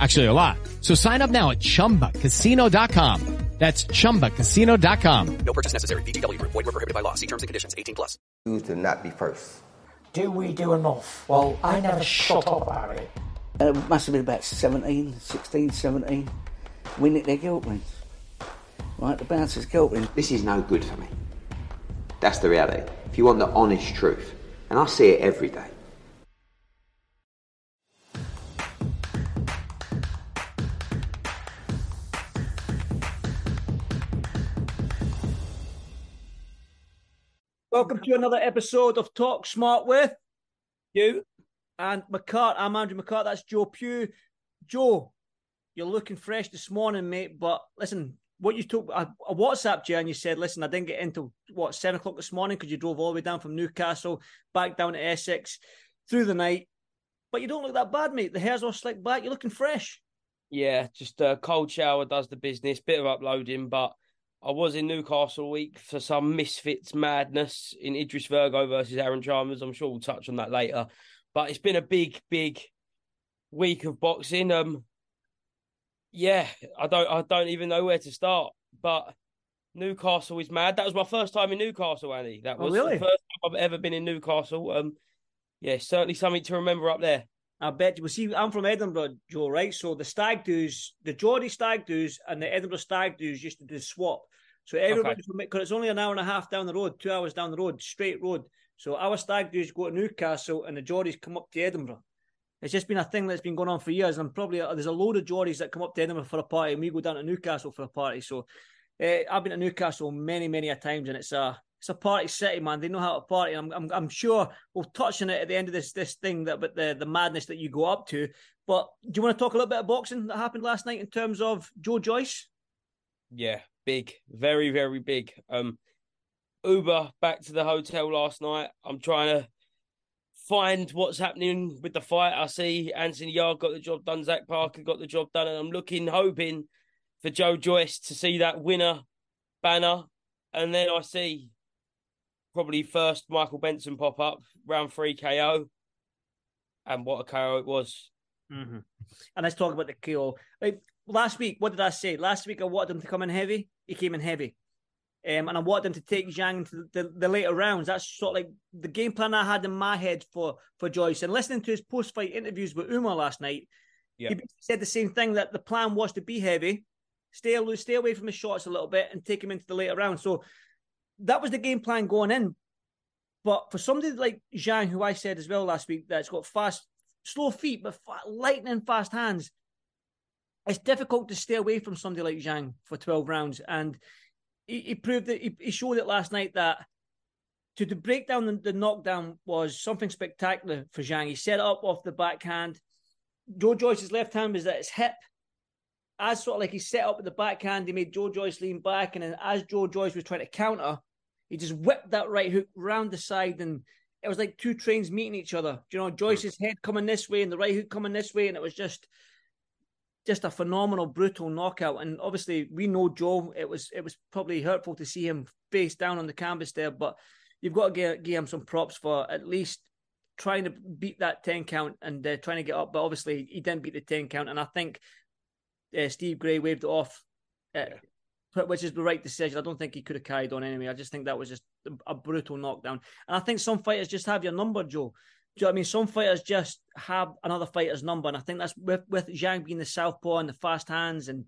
Actually, a lot. So sign up now at chumbacasino.com. That's chumbacasino.com. No purchase necessary. VGW Group. Void were prohibited by law. See terms and conditions. 18 plus. to not be first. Do we do enough? Well, I never shut up about it. Uh, it must have been about 17, 16, 17. We nicked their guilt rings. Right, the bouncer's guilt ring. This is no good for me. That's the reality. If you want the honest truth, and I see it every day. Welcome to another episode of Talk Smart with you and McCart. I'm Andrew McCart. That's Joe Pugh. Joe, Pugh're looking fresh this morning, mate. But listen, what you took, I, I WhatsApped you and you said, listen, I didn't get into what seven o'clock this morning because you drove all the way down from Newcastle back down to Essex through the night. But you don't look that bad, mate. The hair's all slicked back. You're looking fresh. Yeah, just a cold shower does the business. Bit of uploading, but I was in Newcastle week for some misfits madness in Idris Virgo versus Aaron Chalmers. I'm sure we'll touch on that later. But it's been a big, big week of boxing. Um, yeah, I don't, I don't even know where to start. But Newcastle is mad. That was my first time in Newcastle, Andy. That Oh, was really? the first time I've ever been in Newcastle. Um, yeah, certainly something to remember up there. I bet you. Well, see, I'm from Edinburgh, Joe, right? So the stag doos, the Geordie stag doos and the Edinburgh stag doos used to do swap. So everybody, because it's only an hour and a half down the road, two hours down the road, straight road. So our stag doos go to Newcastle and the Geordies come up to Edinburgh. It's just been a thing that's been going on for years. And probably uh, there's a load of Geordies that come up to Edinburgh for a party and we go down to Newcastle for a party. So uh, I've been to Newcastle many, many a times and it's a, it's a party city, man. They know how to party. I'm, I'm, I'm sure we'll touch on it at the end of this this thing that, but the the madness that you go up to. But do you want to talk a little bit of boxing that happened last night in terms of Joe Joyce? Yeah, big, very, very big. Um, Uber back to the hotel last night. I'm trying to find what's happening with the fight. I see Anthony Yarde got the job done, Zach Parker got the job done, and I'm looking, hoping for Joe Joyce to see that winner banner. And then I see probably first Michael Benson pop up, round three KO. And what a KO it was. Mm-hmm. And let's talk about the KO. Like last week, what did I say? Last week I wanted him to come in heavy. He came in heavy. Um, and I wanted him to take Zhang into the, the, the later rounds. That's sort of like the game plan I had in my head for, for Joyce. And listening to his post fight interviews with Umar last night, Yeah. he said the same thing that the plan was to be heavy, stay loose, stay away from his shots a little bit, and take him into the later rounds. So that was the game plan going in. But for somebody like Zhang, who I said as well last week, that's got fast, slow feet, but fa- lightning fast hands, it's difficult to stay away from somebody like Zhang for 12 rounds. And he, he proved it, he, he showed it last night that to, to break down the, the knockdown was something spectacular for Zhang. He set up off the backhand. Joe Joyce's left hand was at his hip. As sort of like he set up at the backhand, he made Joe Joyce lean back. And then as Joe Joyce was trying to counter, he just whipped that right hook round the side. And it was like two trains meeting each other. Do you know, Joyce's head coming this way and the right hook coming this way. And it was just just a phenomenal, brutal knockout. And obviously, we know Joe. It was it was probably hurtful to see him face down on the canvas there, but you've got to give, give him some props for at least trying to beat that ten count and uh, trying to get up. But obviously, he didn't beat the ten count, and I think uh, Steve Gray waved it off. Uh, which is the right decision. I don't think he could have carried on anyway. I just think that was just a brutal knockdown. And I think some fighters just have your number, Joe. Do you know I mean? Some fighters just have another fighter's number, and I think that's with with Zhang being the southpaw and the fast hands, and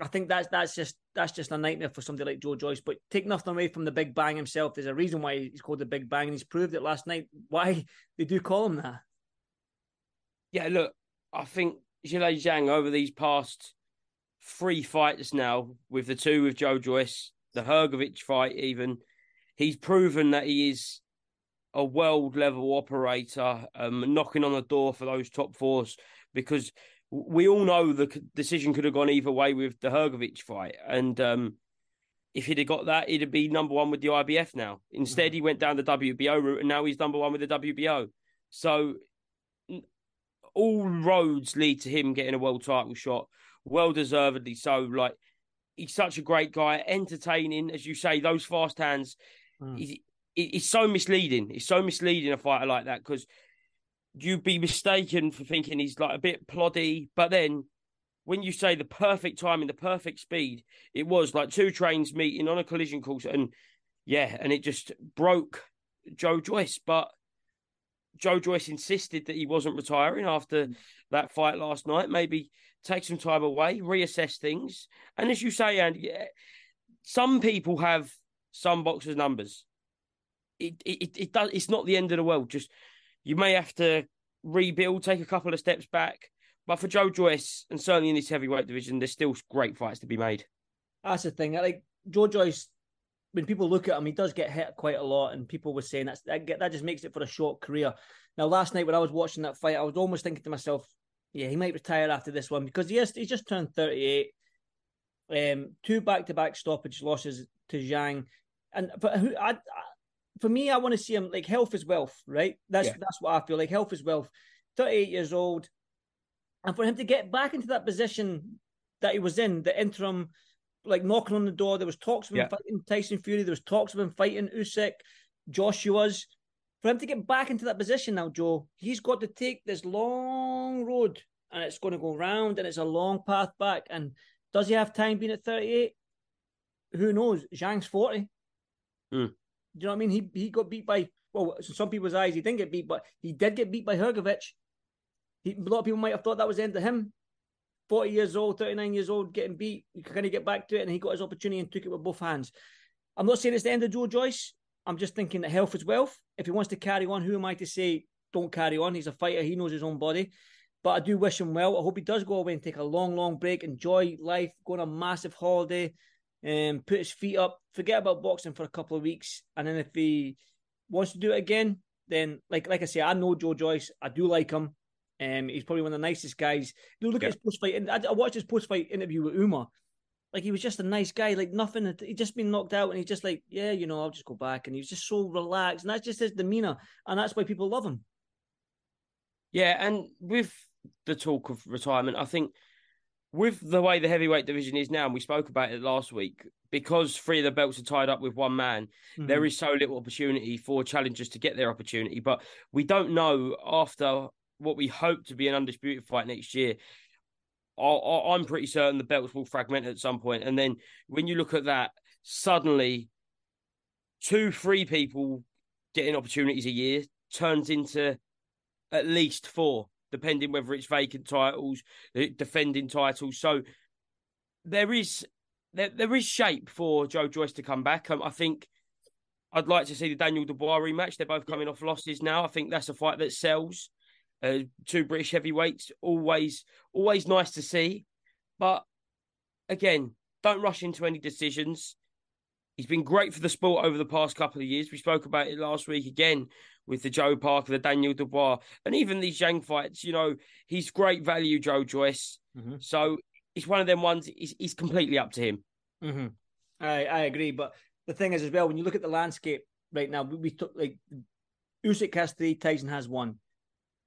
I think that's that's just that's just a nightmare for somebody like Joe Joyce. But take nothing away from the Big Bang himself. There's a reason why he's called the Big Bang, and he's proved it last night. Why they do call him that? Yeah, look, I think Zhilei Zhang over these past three fights now, with the two with Joe Joyce, the Hrgovic fight, even he's proven that he is a world level operator, um, knocking on the door for those top fours because we all know the decision could have gone either way with the Hrgovic fight. And um, if he'd have got that, he'd be number one with the IBF now. Instead, he went down the WBO route and now he's number one with the WBO. So all roads lead to him getting a world title shot, well deservedly so. Like, he's such a great guy, entertaining, as you say, those fast hands. Mm it's so misleading. It's so misleading a fighter like that because you'd be mistaken for thinking he's like a bit ploddy, but then when you say the perfect timing, the perfect speed, it was like two trains meeting on a collision course, and yeah, and it just broke Joe Joyce. But Joe Joyce insisted that he wasn't retiring after mm. that fight last night. Maybe take some time away, reassess things, and as you say, Andy, eh, some people have some boxers' numbers it, it it does. It's not the end of the world. Just you may have to rebuild, take a couple of steps back. But for Joe Joyce, and certainly in this heavyweight division, there's still great fights to be made. That's the thing. Like Joe Joyce, when people look at him, he does get hit quite a lot, and people were saying that's that, that just makes it for a short career. Now, last night when I was watching that fight, I was almost thinking to myself, yeah, he might retire after this one because he has, he's just turned 38. Um, two back-to-back stoppage losses to Zhang, and but who I, for me, I want to see him like health is wealth, right? That's yeah. that's what I feel like. Health is wealth. Thirty-eight years old, and for him to get back into that position that he was in, the interim, like knocking on the door. There was talks of him yeah. fighting Tyson Fury. There was talks of him fighting Usyk, Joshua's. For him to get back into that position now, Joe, he's got to take this long road, and it's going to go round, and it's a long path back. And does he have time being at thirty-eight? Who knows? Zhang's forty. Mm. Do you know what I mean? He he got beat by well, some people's eyes he didn't get beat, but he did get beat by Hrgovic. He, a lot of people might have thought that was the end of him. Forty years old, thirty nine years old, getting beat. You kind of get back to it, and he got his opportunity and took it with both hands. I'm not saying it's the end of Joe Joyce. I'm just thinking that health is wealth. If he wants to carry on, who am I to say don't carry on? He's a fighter. He knows his own body. But I do wish him well. I hope he does go away and take a long, long break, enjoy life, go on a massive holiday, um, put his feet up, forget about boxing for a couple of weeks, and then if he wants to do it again, then like like I say, I know Joe Joyce, I do like him. Um, he's probably one of the nicest guys. You look yeah. at his post fight, and I, I, watched his post fight interview with Uma. Like he was just a nice guy, like nothing. He'd just been knocked out, and he's just like, yeah, you know, I'll just go back, and he was just so relaxed, and that's just his demeanor, and that's why people love him. Yeah, and with the talk of retirement, I think with the way the heavyweight division is now, and we spoke about it last week, because three of the belts are tied up with one man, mm-hmm. there is so little opportunity for challengers to get their opportunity. But we don't know after what we hope to be an undisputed fight next year. I, am pretty certain the belts will fragment at some point. and then when you look at that, suddenly two, three people getting opportunities a year turns into at least four depending whether it's vacant titles, defending titles. So there is there, there is shape for Joe Joyce to come back. Um, I think I'd like to see the Daniel Dubois rematch. They're both coming off losses now. I think that's a fight that sells. Uh, two British heavyweights, always always nice to see. But again, don't rush into any decisions. He's been great for the sport over the past couple of years. We spoke about it last week again with the Joe Parker, the Daniel Dubois, and even these Zhang fights. You know, he's great value, Joe Joyce. Mm-hmm. So it's one of them ones. He's, he's completely up to him. Mm-hmm. I I agree, but the thing is as well when you look at the landscape right now, we, we took like Usyk has three, Tyson has one.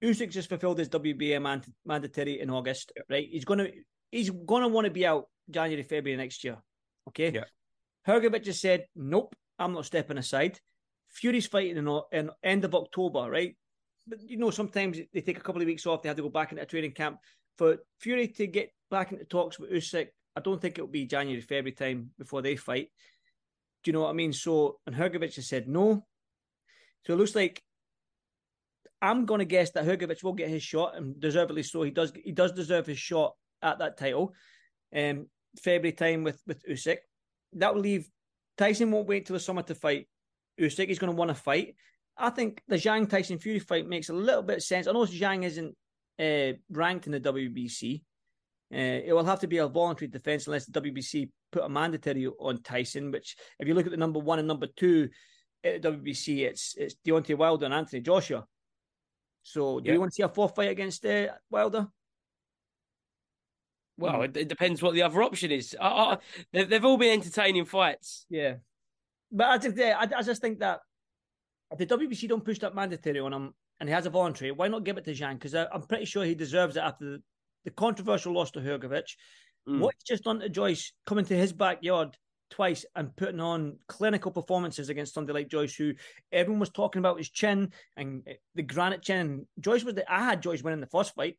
Usyk just fulfilled his WBA man- mandatory in August, right? He's gonna he's gonna want to be out January, February next year. Okay. Yeah. Hrgovic just said, "Nope, I'm not stepping aside." Fury's fighting in, in end of October, right? But you know, sometimes they take a couple of weeks off. They have to go back into a training camp. For Fury to get back into talks with Usyk, I don't think it'll be January, February time before they fight. Do you know what I mean? So, and Hrgovic has said no. So it looks like I'm going to guess that Hrgovic will get his shot, and deservedly so. He does. He does deserve his shot at that title. Um, February time with with Usyk. That will leave Tyson won't wait till the summer to fight Usyk. He's going to want to fight. I think the Zhang Tyson Fury fight makes a little bit of sense. I know Zhang isn't uh, ranked in the WBC. Uh, it will have to be a voluntary defense unless the WBC put a mandatory on Tyson. Which, if you look at the number one and number two at the WBC, it's it's Deontay Wilder and Anthony Joshua. So, do Yeah. you want to see a fourth fight against uh, Wilder? Well, it, it depends what the other option is. I, I, they- they've all been entertaining fights. Yeah, but I just, yeah, I, I just think that if the WBC don't push that mandatory on him and he has a voluntary, why not give it to Zhang? Because I'm pretty sure he deserves it after the, the controversial loss to Hrgovic. Mm. What he's just done to Joyce, coming to his backyard twice and putting on clinical performances against somebody like Joyce, who everyone was talking about his chin and the granite chin. Joyce was the I had Joyce winning the first fight.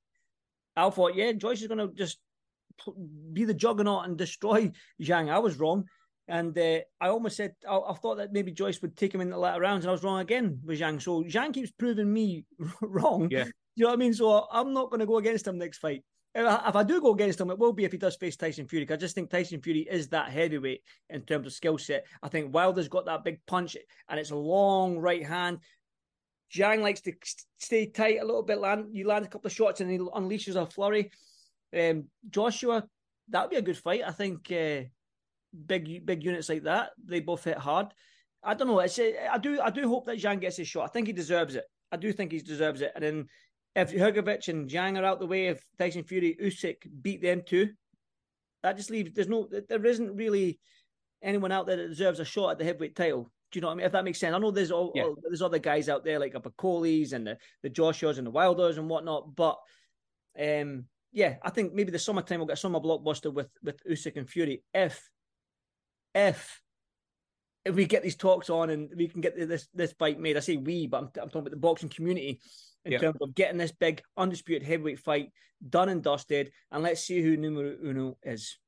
I thought, yeah, Joyce is going to just be the juggernaut and destroy Zhang. I was wrong. And uh, I almost said, I, I thought that maybe Joyce would take him in the latter rounds, and I was wrong again with Zhang. So Zhang keeps proving me wrong. Yeah. You know what I mean? So I'm not going to go against him next fight. If I, do go against him, it will be if he does face Tyson Fury. I just think Tyson Fury is that heavyweight in terms of skill set. I think Wilder's got that big punch, and it's a long right hand. Zhang likes to stay tight a little bit. Land you land a couple of shots, and he unleashes a flurry. Um, Joshua, that would be a good fight. I think uh, big big units like that, they both hit hard. I don't know. It's, I do I do hope that Zhang gets his shot. I think he deserves it. I do think he deserves it. And then if Hrgovic and Zhang are out the way, if Tyson Fury, Usyk beat them too, that just leaves. There's no. There isn't really anyone out there that deserves a shot at the heavyweight title. Do you know what I mean? If that makes sense. I know there's all, Yeah. all- there's other guys out there like a Bacolis and the the Joshuas and the Wilders and whatnot, but um, yeah, I think maybe the summertime we'll get summer blockbuster with with Usyk and Fury if if if we get these talks on and we can get this this fight made. I say we, but I'm, I'm talking about the boxing community in Yeah. terms of getting this big undisputed heavyweight fight done and dusted, and let's see who numero uno is.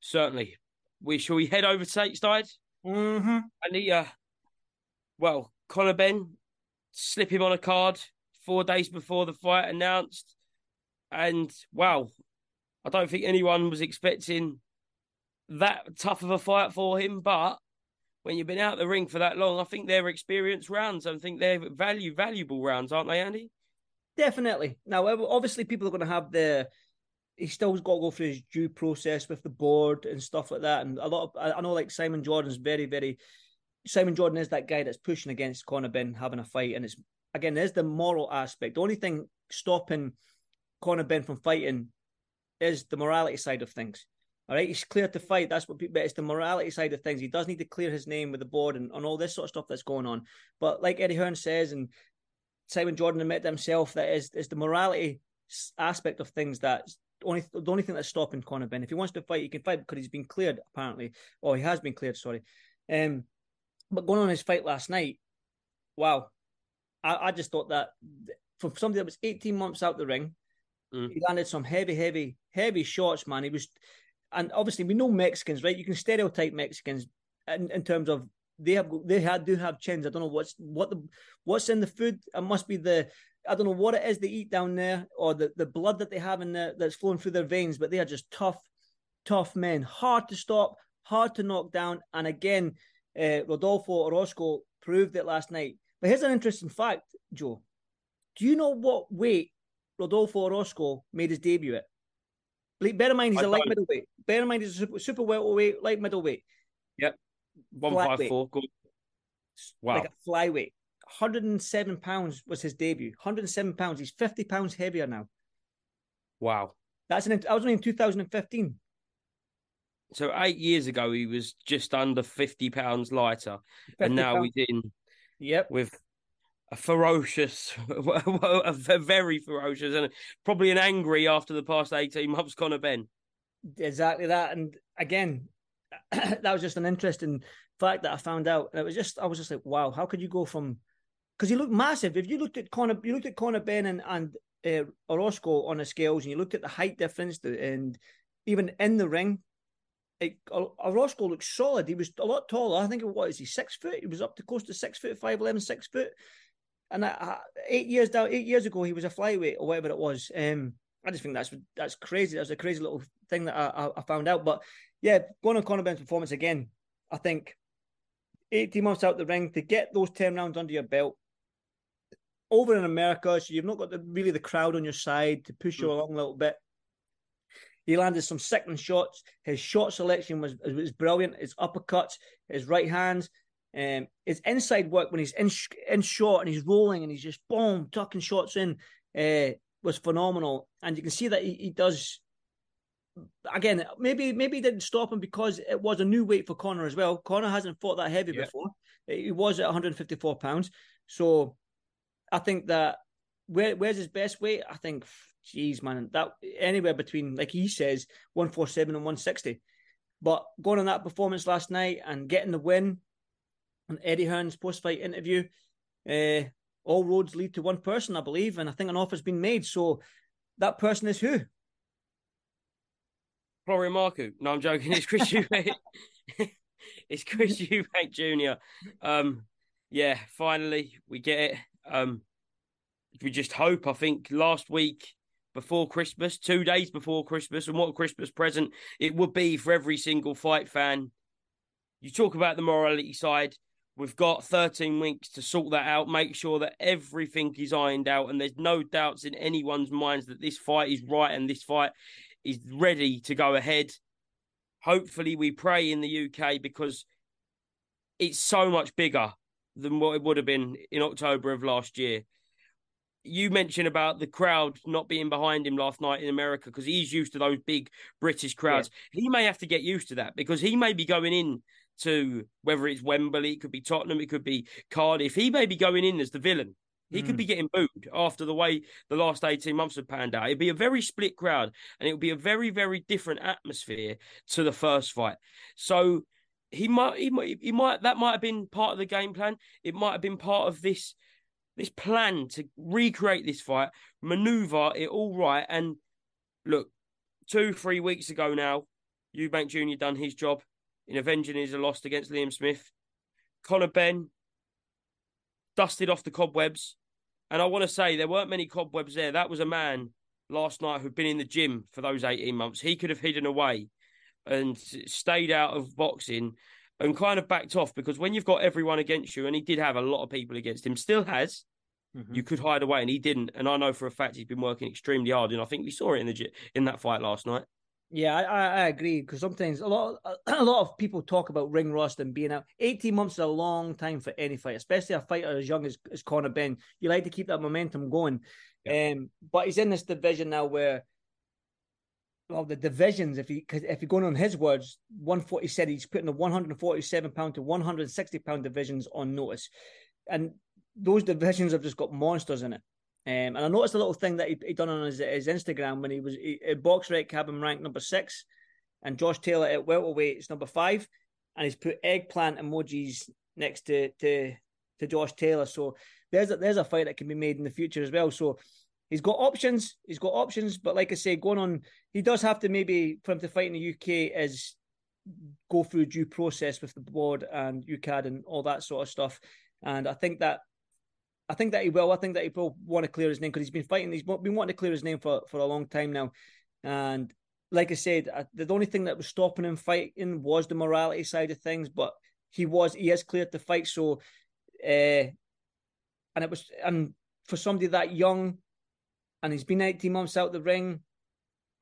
Certainly. We shall we head over to stateside? Mm-hmm. I need uh well, Conor Benn, slip him on a card four days before the fight announced. And wow, I don't think anyone was expecting that tough of a fight for him, but when you've been out the ring for that long, I think they're experienced rounds. I think they're value valuable rounds, aren't they, Andy? Definitely. Now, obviously, people are going to have the. He still has got to go through his due process with the board and stuff like that. And a lot of, I I know, like Simon Jordan's very, very. Simon Jordan is that guy that's pushing against Conor Benn having a fight, and it's again, there's the moral aspect. The only thing stopping Conor Benn from fighting is the morality side of things. All right, he's cleared to fight. That's what people. But it's the morality side of things. He does need to clear his name with the board and, and all this sort of stuff that's going on. But like Eddie Hearn says, and Simon Jordan admitted himself that is is the morality aspect of things that's only the only thing that's stopping Conor Benn. If he wants to fight, he can fight because he's been cleared apparently, or he has been cleared. Sorry, um, but going on his fight last night, wow, I, I just thought that for somebody that was 18 months out the ring, Mm. he landed some heavy, heavy, heavy shots. Man, he was, and obviously we know Mexicans, right? You can stereotype Mexicans in, in terms of they have they had do have chins. I don't know what's what the what's in the food. It must be the I don't know what it is they eat down there or the, the blood that they have in there that's flowing through their veins, but they are just tough, tough men. Hard to stop, hard to knock down. And again, uh, Rodolfo Orozco proved it last night. But here's an interesting fact, Joe. Do you know what weight Rodolfo Orozco made his debut at? Like, Bear in mind, he's I a light don't. middleweight. Bear in mind, he's a super, super welterweight, light middleweight. Yep. One five four. Wow. like a flyweight. 107 pounds was his debut. 107 pounds. He's 50 pounds heavier now. wow. That's an. I was only in 2015. So eight years ago, he was just under fifty pounds lighter, 50 and now pounds. he's in Yep. with a ferocious, a very ferocious, and probably an angry after the past eighteen months, Conor Ben. Exactly that, and again, that was just an interesting fact that I found out. And it was just, I was just like, wow, how could you go from? Because he looked massive. If you looked at Conor, you looked at Conor Benn and and uh, Orozco on the scales, and you looked at the height difference, and even in the ring, it, Orozco looked solid. He was a lot taller. I think what is he six foot? He was up to close to six foot, five eleven, six foot. And I, I, eight years down, eight years ago, he was a flyweight or whatever it was. Um, I just think that's that's crazy. That's a crazy little thing that I, I found out. But yeah, going on Conor Benn's performance again, I think 18 months out the ring to get those 10 rounds under your belt. Over in America, so you've not got the, really the crowd on your side to push you mm. along a little bit. He landed some sickening shots. His shot selection was was brilliant. His uppercuts, his right hands, um, his inside work when he's in in shot and he's rolling and he's just boom tucking shots in uh, was phenomenal. And you can see that he, he does. Again, maybe maybe he didn't stop him because it was a new weight for Conor as well. Conor hasn't fought that heavy yeah. before. He was at 154 pounds, so I think that where where's his best weight? I think geez, man, that anywhere between, like he says, 147 and 160. But going on that performance last night and getting the win on Eddie Hearn's post fight interview, uh, all roads lead to one person, I believe. And I think an offer's been made. So that person is who? Florian Marku. No, I'm joking. It's Chris Eubank. it's Chris Eubank Jr. Um, yeah, finally we get it. Um, we just hope. I think last week before Christmas, two days before Christmas, and what a Christmas present it would be for every single fight fan. You talk about the morality side. We've got 13 weeks to sort that out, make sure that everything is ironed out, and there's no doubts in anyone's minds that this fight is right and this fight is ready to go ahead. Hopefully, we pray in the UK because it's so much bigger than what it would have been in October of last year you mentioned about the crowd not being behind him last night in America because he's used to those big British crowds. Yeah. He may have to get used to that because he may be going in to whether it's Wembley, it could be Tottenham, it could be Cardiff. He may be going in as the villain. He mm. could be getting booed after the way the last 18 months have panned out. It'd be a very split crowd and it would be a very, very different atmosphere to the first fight. So he might, he might, he might, that might have been part of the game plan. It might have been part of this this plan to recreate this fight, maneuver it all right. And look, two, three weeks ago now, Eubank Jr. done his job in avenging his loss against Liam Smith. Conor Benn dusted off the cobwebs. And I want to say there weren't many cobwebs there. That was a man last night who'd been in the gym for those 18 months. He could have hidden away and stayed out of boxing and kind of backed off because when you've got everyone against you, and he did have a lot of people against him, still has. Mm-hmm. You could hide away, and he didn't. And I know for a fact he's been working extremely hard, and I think we saw it in the in that fight last night. Yeah, I, I agree because sometimes a lot a lot of people talk about ring rust and being out. Eighteen months is a long time for any fight, especially a fighter as young as, as Conor Benn. You like to keep that momentum going, yeah. um, but he's in this division now where well, the divisions, if he cause if you're going on his words, 140 said he's putting the 147 pound to 160 pound divisions on notice, and those divisions have just got monsters in it. Um, and I noticed a little thing that he, he done on his, his Instagram when he was he, BoxRec cabin ranked number six, and Josh Taylor at welterweight is number five, and he's put eggplant emojis next to to to Josh Taylor. So there's a, there's a fight that can be made in the future as well. So he's got options. He's got options, but like I say, going on, he does have to maybe for him to fight in the UK is go through due process with the board and UKAD and all that sort of stuff. And I think that I think that he will. I think that he will want to clear his name because he's been fighting. He's been wanting to clear his name for, for a long time now. And like I said, the only thing that was stopping him fighting was the morality side of things. But he was he has cleared the fight. So, uh, and it was and for somebody that young and he's been 18 months out of the ring.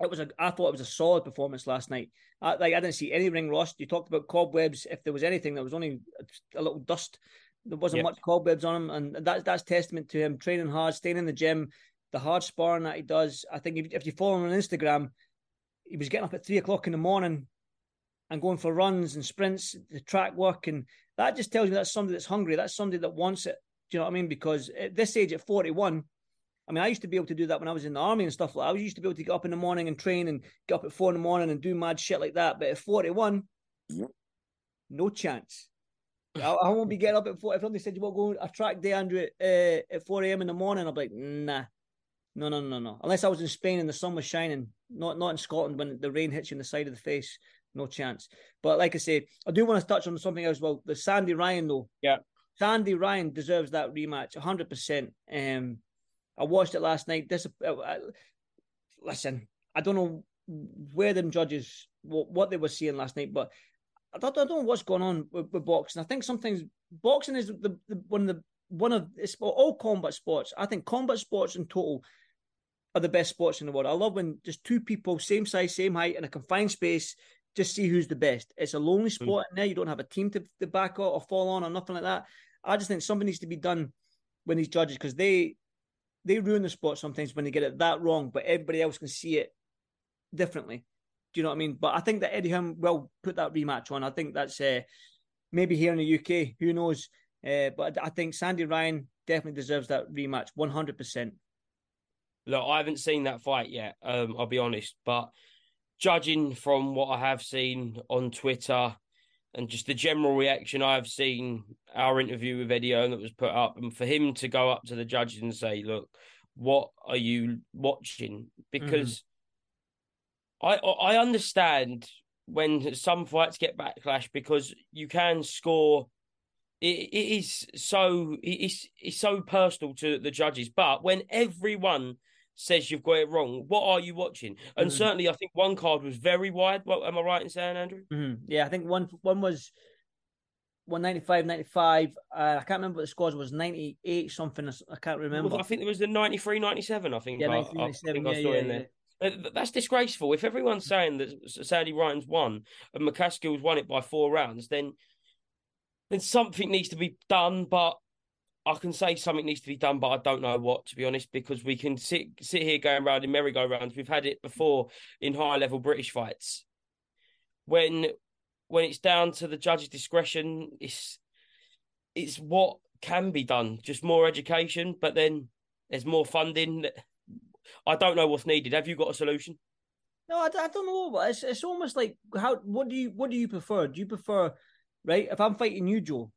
It was a, I thought it was a solid performance last night. I, like I didn't see any ring rust. You talked about cobwebs. If there was anything, there was only a, little dust. There wasn't yep. much cobwebs on him, and that's that's testament to him training hard, staying in the gym, the hard sparring that he does. I think if, if you follow him on Instagram, he was getting up at three o'clock in the morning and going for runs and sprints, the track work, and that just tells me that's somebody that's hungry. That's somebody that wants it Do you know what I mean? Because at this age, at 41, I mean, I used to be able to do that when I was in the army and stuff like that. I used to be able to get up in the morning and train and get up at four in the morning and do mad shit like that. But at 41, no chance. I, I won't be getting up at four. If somebody said you won't go a track day, Andrew, at, uh, at 4 a.m. in the morning, I'll be like, nah. No, no, no, no. Unless I was in Spain and the sun was shining, not not in Scotland when the rain hits you in the side of the face. No chance. But like I say, I do want to touch on something else. Well, the Sandy Ryan though. Yeah. Sandy Ryan deserves that rematch, hundred percent. Um, I watched it last night. This, uh, uh, listen, I don't know where them judges what, what they were seeing last night, but I don't, I don't know what's going on with, with boxing. I think sometimes boxing is the, the one of the one of it's all combat sports. I think combat sports in total are the best sports in the world. I love when just two people, same size, same height, in a confined space, just see who's the best. It's a lonely Hmm. sport in there. You don't have a team to, to back up or fall on or nothing like that. I just think something needs to be done when these judges because they they ruin the sport sometimes when they get it that wrong, but everybody else can see it differently. Do you know what I mean? But I think that Eddie Hearn will put that rematch on. I think that's uh, maybe here in the UK. Who knows? Uh, but I think Sandy Ryan definitely deserves that rematch, one hundred percent. Look, I haven't seen that fight yet. Um, I'll be honest, but judging from what I have seen on Twitter and just the general reaction I've seen, our interview with Eddie Hearn that was put up, and for him to go up to the judges and say, "Look, what are you watching?" Because I I understand when some fights get backlash because you can score. It, it is so it's it's so personal to the judges, but when everyone says you've got it wrong, what are you watching? And Mhm. certainly, I think one card was very wide. What am I right in saying, Andrew? Mm-hmm. Yeah, I think one one was 195, 95. Uh, I can't remember what the scores was, 98 something. I can't remember. Well, I think there was the 93, 97, I think. Yeah, I, 93, I 97, think I yeah, saw yeah, in there. Uh, That's disgraceful. If everyone's saying that Sandy Ryan's won and McCaskill's won it by four rounds, then then something needs to be done. But I can say something needs to be done, but I don't know what, to be honest, because we can sit sit here going round in merry-go-rounds. We've had it before in high-level British fights. When when it's down to the judge's discretion, it's it's what can be done. Just more education, but then there's more funding. I don't know what's needed. Have you got a solution? No, I, I don't know. It's it's almost like how what do you what do you prefer? Do you prefer right? If I'm fighting you, Joe,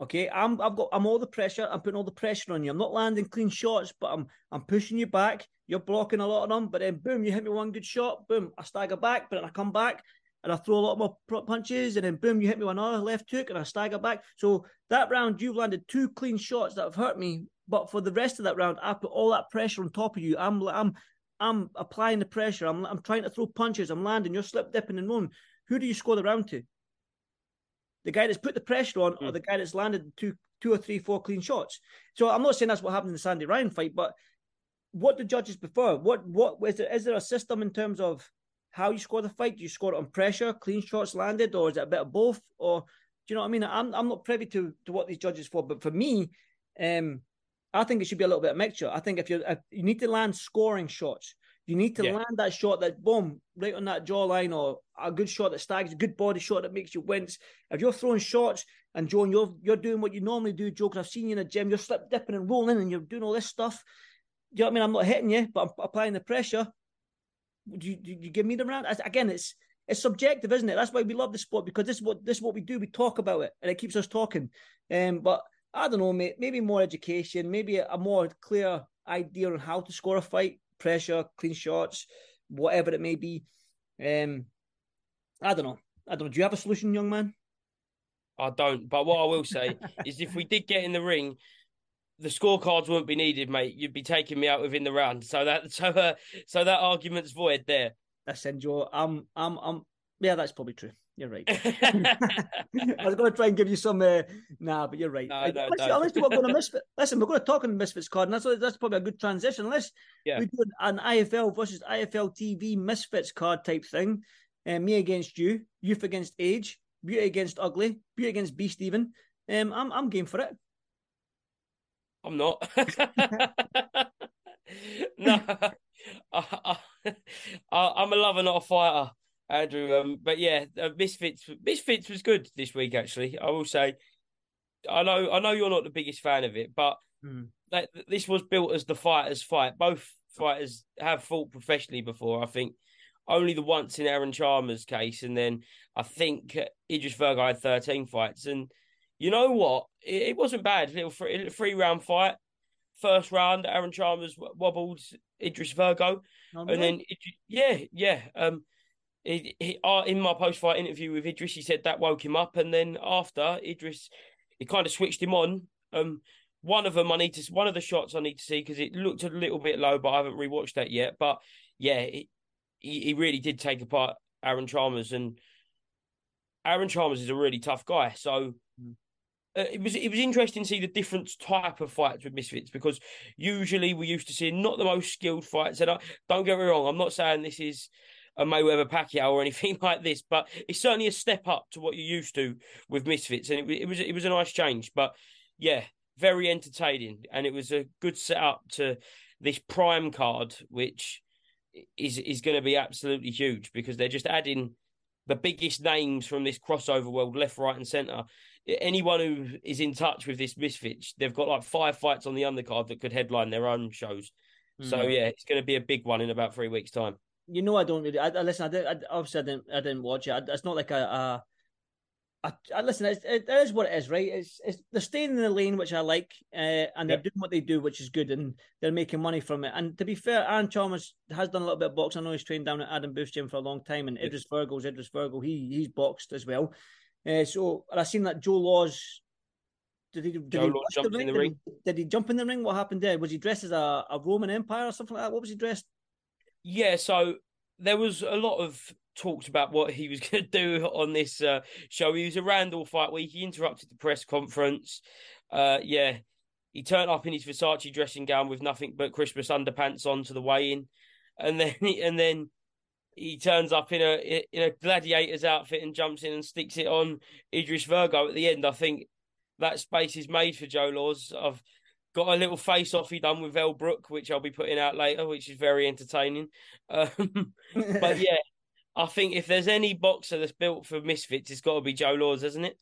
okay, I'm I've got I'm all the pressure. I'm putting all the pressure on you. I'm not landing clean shots, but I'm I'm pushing you back. You're blocking a lot of them, but then boom, you hit me one good shot. Boom, I stagger back, but then I come back and I throw a lot more punches, and then boom, you hit me with another left hook, and I stagger back. So that round, you've landed two clean shots that have hurt me. But for the rest of that round, I put all that pressure on top of you. I'm I'm I'm applying the pressure. I'm I'm trying to throw punches. I'm landing. You're slip dipping and rolling. Who do you score the round to? The guy that's put the pressure on, or hmm. the guy that's landed two two or three, four clean shots. So I'm not saying that's what happened in the Sandy Ryan fight, but what do judges prefer? What what is there is there a system in terms of how you score the fight? Do you score it on pressure, clean shots landed, or is it a bit of both? Or do you know what I mean? I'm I'm not privy to to what these judges for, but for me, um, I think it should be a little bit of mixture. I think if you you need to land scoring shots, you need to Yeah. land that shot that boom right on that jawline, or a good shot that stags, a good body shot that makes you wince. If you're throwing shots and Joe, and you're you're doing what you normally do, Joe, because I've seen you in the gym, you're slip dipping and rolling, and you're doing all this stuff. Do you know what I mean? I'm not hitting you, but I'm applying the pressure. Do you, you give me the round? Again, it's it's subjective, isn't it? That's why we love the sport because this is what this is what we do. We talk about it, and it keeps us talking. Um, but I don't know, mate. Maybe more education, maybe a, a more clear idea on how to score a fight, pressure, clean shots, whatever it may be. Um, I don't know. I don't know. Do you have a solution, young man? I don't. But what I will say is, if we did get in the ring, the scorecards wouldn't be needed, mate. You'd be taking me out within the round. So that so uh, so that argument's void there. Listen, Joe. I'm I'm I'm. Yeah, that's probably true. You're right. I was going to try and give you some. Uh, nah, but you're right. No, Uh, no, let's, no. what we're going to misfit. Listen, we're going to talk on the misfits card, and that's that's probably a good transition. Let's Yeah. we do an IFL versus IFL TV misfits card type thing. Uh, me against you, youth against age, beauty against ugly, beauty against beast. Even. Um, I'm I'm game for it. I'm not. no, I, am a lover, not a fighter, Andrew. Um, but yeah, uh, Misfits. Misfits was good this week. Actually, I will say. I know I know you're not the biggest fan of it, but Hmm. that this was built as the fighters fight. Both fighters have fought professionally before. I think only the once in Aaron Chalmers' case, and then I think Idris Virgo had 13 fights. And you know what? It, it wasn't bad. Little three, three round fight. First round, Aaron Chalmers wobbled Idris Virgo, and then yeah, yeah. Um, he, he, uh, in my post fight interview with Idris, he said that woke him up, and then after Idris, he kind of switched him on. Um, one of them I need to, one of the shots I need to see because it looked a little bit low, but I haven't rewatched that yet. But yeah, it, he he really did take apart Aaron Chalmers, and Aaron Chalmers is a really tough guy. So uh, it was it was interesting to see the different type of fights with Misfits because usually we used to see not the most skilled fights. And I, don't get me wrong, I'm not saying this is a Mayweather Pacquiao or anything like this, but it's certainly a step up to what you're used to with Misfits, and it, it was it was a nice change. But yeah, very entertaining, and it was a good setup to this Prime card, which is is going to be absolutely huge because they're just adding the biggest names from this crossover world, left, right, and centre. Anyone who is in touch with this Misfits, they've got like five fights on the undercard that could headline their own shows. So Mhm. yeah, it's going to be a big one in about three weeks' time. you know I don't really. I, I listen. I, did, I obviously I didn't. I didn't watch it. I, it's not like a. a I, I listen. It's, it, it is what it is, right? It's, it's they're staying in the lane, which I like, uh, and they're Yep. doing what they do, which is good, and they're making money from it. And to be fair, Aaron Chalmers has done a little bit of boxing. I know he's trained down at Adam Booth gym for a long time, and Idris Virgo's Idris Virgo. He he's boxed as well. Uh, so I seen that Joe Laws. Did he? Did Joe he jumped in the Did he- ring. Did he jump in the ring? What happened there? Was he dressed as a, a Roman Empire or something like that? What was he dressed? Yeah, so there was a lot of talks about what he was going to do on this uh, show. He was around all fight week. He interrupted the press conference. Uh, yeah, he turned up in his Versace dressing gown with nothing but Christmas underpants on to the weigh-in, and then and then he turns up in a in a gladiator's outfit and jumps in and sticks it on Idris Virgo at the end. I think that space is made for Joe Laws. I've got a little face off he done with Elle Brooke, which I'll be putting out later, which is very entertaining. Um, but yeah, I think if there's any boxer that's built for misfits, it's got to be Joe Laws, hasn't it?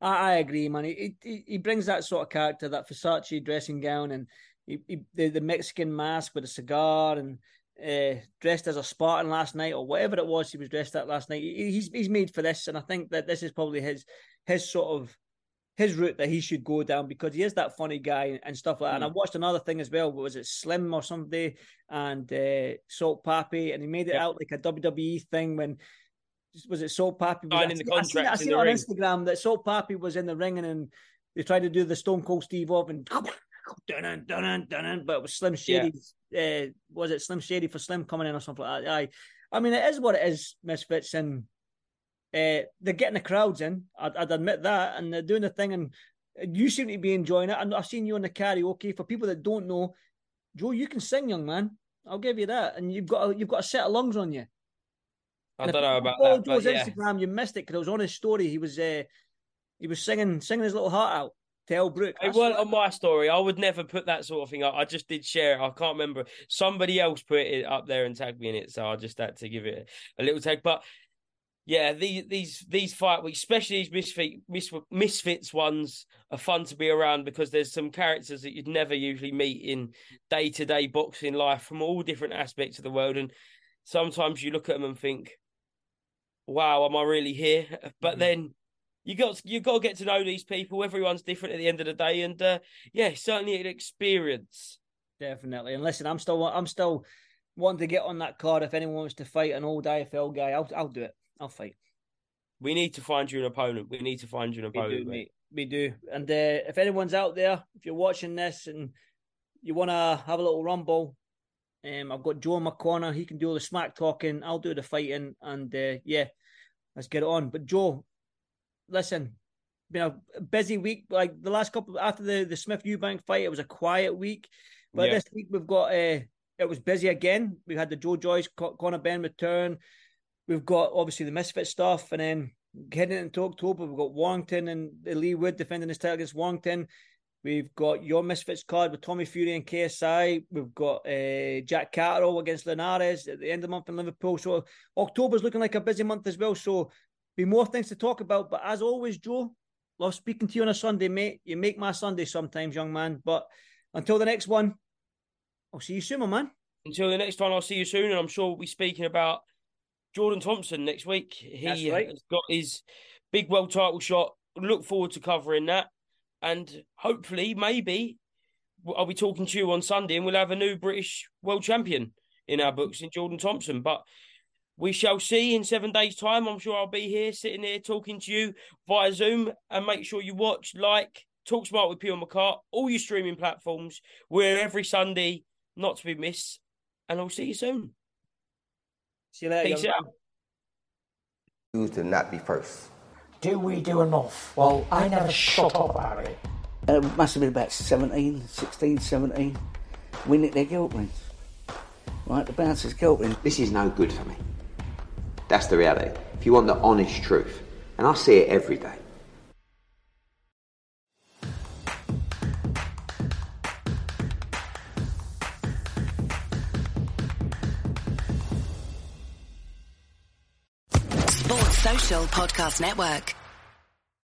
I, I agree, man. He, he he brings that sort of character, that Versace dressing gown, and he, he, the the Mexican mask with a cigar, and uh, dressed as a Spartan last night or whatever it was he was dressed at last night. He, he's he's made for this, and I think that this is probably his his sort of his route that he should go down because he is that funny guy and stuff like that. And I Mm. watched another thing as well. Was it Slim or somebody and uh, Salt Papi, and he made it Yep. out like a WWE thing when was it Salt Papi? Was it- the I seen I contract in it the on ring. Instagram that Salt Papi was in the ring and then they tried to do the Stone Cold Steve off and dun dun dun but it was Slim Shady. Uh, was it Slim Shady for Slim coming in or something like that? Aye. I mean, it is what it is, Misfits, and uh, they're getting the crowds in. I'd, I'd admit that, and they're doing the thing, and you seem to be enjoying it. And I've seen you on the karaoke. For people that don't know, Joe, you can sing, young man. I'll give you that, and you've got a, you've got a set of lungs on you. I And don't know about that, Joe's yeah. Instagram, you missed it because it was on his story. He was uh, he was singing singing his little heart out to Elle Brooke. It wasn't on my story. I would never put that sort of thing up. I just did share it. I can't remember. Somebody else put it up there and tagged me in it, so I just had to give it a little tag. But yeah, these these these fight weeks, especially these misfit mis, misfits ones, are fun to be around because there's some characters that you'd never usually meet in day to day boxing life from all different aspects of the world, and sometimes you look at them and think, "Wow, am I really here?" But mm. then you got you got to get to know these people. Everyone's different at the end of the day, and uh, yeah, certainly an experience. Definitely. And listen, I'm still I'm still wanting to get on that card. If anyone wants to fight an old IFL guy, I'll I'll do it. I'll fight. We need to find you an opponent. We need to find you an We opponent. do, mate. mate. We do. And uh, if anyone's out there, if you're watching this and you want to have a little rumble, um, I've got Joe in my corner. He can do all the smack talking. I'll do the fighting. And uh, yeah, let's get it on. But Joe, listen, been a busy week. Like the last couple after the the Smith Eubank fight, it was a quiet week. But Yeah. this week we've got uh, it was busy again. We had the Joe Joyce Co- Conor Benn return. We've got obviously the Misfit stuff, and then heading into October, we've got Warrington and Leigh Wood defending his title against Warrington. We've got your Misfits card with Tommy Fury and KSI. We've got uh, Jack Catterall against Linares at the end of the month in Liverpool. So October's looking like a busy month as well. So be more things to talk about. But as always, Joe, Love speaking to you on a Sunday, mate. You make my Sunday sometimes, young man. But until the next one, I'll see you soon, my man. Until the next time, I'll see you soon, and I'm sure we'll be speaking about Jordan Thompson next week. He right. has got his big world title shot. Look forward to covering that, and hopefully, maybe I'll be talking to you on Sunday, and we'll have a new British world champion in our books in Jordan Thompson. But we shall see in seven days' time. I'm sure I'll be here, sitting here, talking to you via Zoom. And make sure you watch, like, Talk Smart with Pugh McCart, all your streaming platforms. We're every Sunday, not to be missed. And I'll see you soon. See you later. Peace young out. man. Choose to not be first. Do we do enough? Well, I never shut up about it. Uh, it must have been about 17, 16, 17. We nicked their guilt rings. Right, the bouncers guilt rings. This is no good for me. That's the reality. If you want the honest truth, and I see it every day. Sports Social Podcast Network.